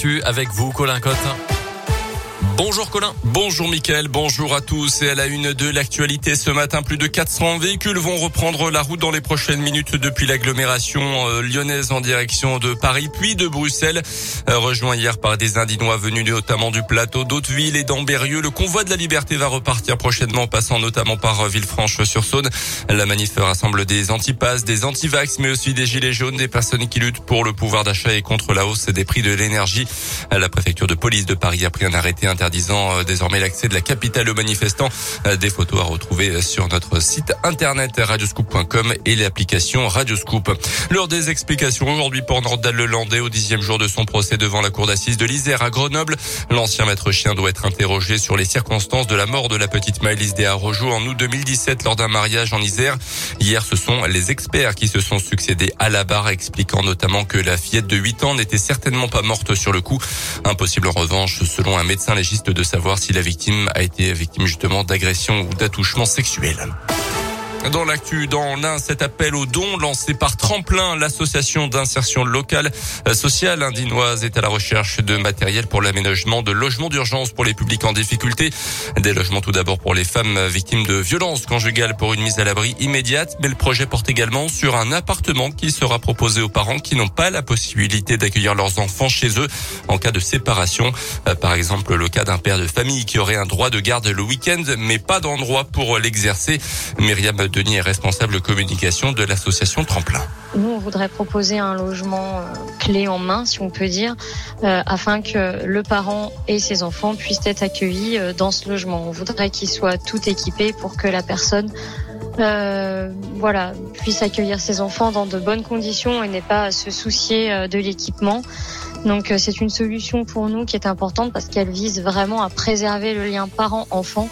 Tu avec vous, Colin Cotte. Bonjour Colin. Bonjour Mickaël, bonjour à tous. Et à la une de l'actualité ce matin, plus de 400 véhicules vont reprendre la route dans les prochaines minutes depuis l'agglomération euh, lyonnaise en direction de Paris puis de Bruxelles. Euh, rejoint hier par des Indinois venus notamment du plateau d'Hauteville et d'Ambérieux, le convoi de la liberté va repartir prochainement, passant notamment par euh, Villefranche-sur-Saône. La manif rassemble des antipasses, des antivax, mais aussi des gilets jaunes, des personnes qui luttent pour le pouvoir d'achat et contre la hausse des prix de l'énergie. La préfecture de police de Paris a pris un arrêté disant euh, désormais l'accès de la capitale aux manifestants. Euh, des photos à retrouver sur notre site internet radioscoop.com et l'application Radioscoop. Lors des explications aujourd'hui pour Nordal Lelandais au dixième jour de son procès devant la cour d'assises de l'Isère à Grenoble, l'ancien maître chien doit être interrogé sur les circonstances de la mort de la petite Maëlys Desarrojo en août 2017 lors d'un mariage en Isère. Hier, ce sont les experts qui se sont succédés à la barre, expliquant notamment que la fillette de 8 ans n'était certainement pas morte sur le coup. Impossible en revanche, selon un médecin légiste de savoir si la victime a été victime justement d'agression ou d'attouchement sexuel. Dans l'actu, dans l'un, cet appel aux dons lancé par Tremplin, l'association d'insertion locale euh, sociale indinoise est à la recherche de matériel pour l'aménagement de logements d'urgence pour les publics en difficulté. Des logements tout d'abord pour les femmes victimes de violences conjugales pour une mise à l'abri immédiate, mais le projet porte également sur un appartement qui sera proposé aux parents qui n'ont pas la possibilité d'accueillir leurs enfants chez eux en cas de séparation. Euh, par exemple, le cas d'un père de famille qui aurait un droit de garde le week-end, mais pas d'endroit pour l'exercer. Myriam Denis est responsable communication de l'association Tremplin. Nous, on voudrait proposer un logement euh, clé en main, si on peut dire, euh, afin que le parent et ses enfants puissent être accueillis euh, dans ce logement. On voudrait qu'il soit tout équipé pour que la personne voilà, puisse accueillir ses enfants dans de bonnes conditions et n'ait pas à se soucier de l'équipement. Donc c'est une solution pour nous qui est importante parce qu'elle vise vraiment à préserver le lien parent-enfant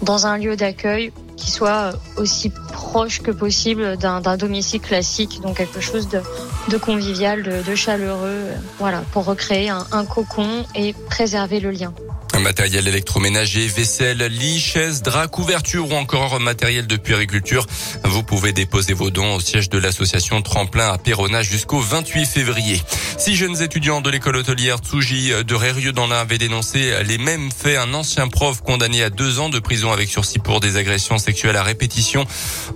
dans un lieu d'accueil qui soit aussi proche que possible d'un domicile classique, donc quelque chose de, convivial, de, chaleureux, voilà, pour recréer un cocon et préserver le lien. Matériel électroménager, vaisselle, lit, chaise, drap, couverture ou encore matériel de puériculture. Vous pouvez déposer vos dons au siège de l'association Tremplin à Perona jusqu'au 28 février. Six jeunes étudiants de l'école hôtelière Tsuji de Rérieux dans l'Ain avaient dénoncé les mêmes faits. Un ancien prof condamné à deux ans de prison avec sursis pour des agressions sexuelles à répétition.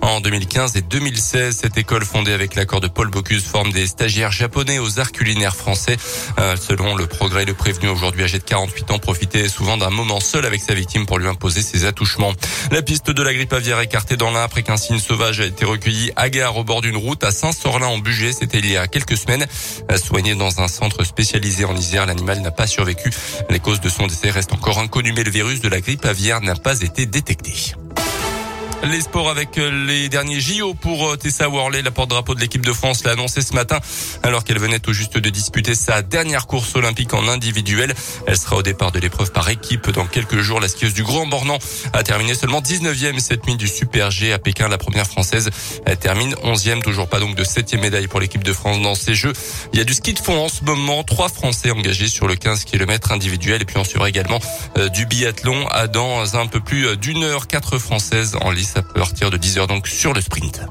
En 2015 et 2016, cette école fondée avec l'accord de Paul Bocuse forme des stagiaires japonais aux arts culinaires français. Euh, selon le progrès, le prévenu aujourd'hui âgé de 48 ans profitait souvent d'un moment seul avec sa victime pour lui imposer ses attouchements. La piste de la grippe aviaire écartée dans l'Ain après qu'un signe sauvage a été recueilli à gare au bord d'une route à Saint-Sorlin en Bugey. C'était il y a quelques semaines. Soigné dans un centre spécialisé en Isère, l'animal n'a pas survécu. Les causes de son décès restent encore inconnues, mais le virus de la grippe aviaire n'a pas été détecté. Les sports avec euh, les derniers JO pour euh, Tessa Worley, la porte-drapeau de l'équipe de France, l'a annoncé ce matin alors qu'elle venait tout juste de disputer sa dernière course olympique en individuel. Elle sera au départ de l'épreuve par équipe dans quelques jours. La skieuse du Grand Bornand a terminé seulement 19e cette nuit du Super G à Pékin. La première française elle termine 11e, toujours pas donc de 7e médaille pour l'équipe de France dans ces Jeux. Il y a du ski de fond en ce moment, trois Français engagés sur le 15 km individuel et puis on suivra également euh, du biathlon à dans un peu plus d'une heure, quatre Françaises en lice à partir de 10 heures donc sur le sprint.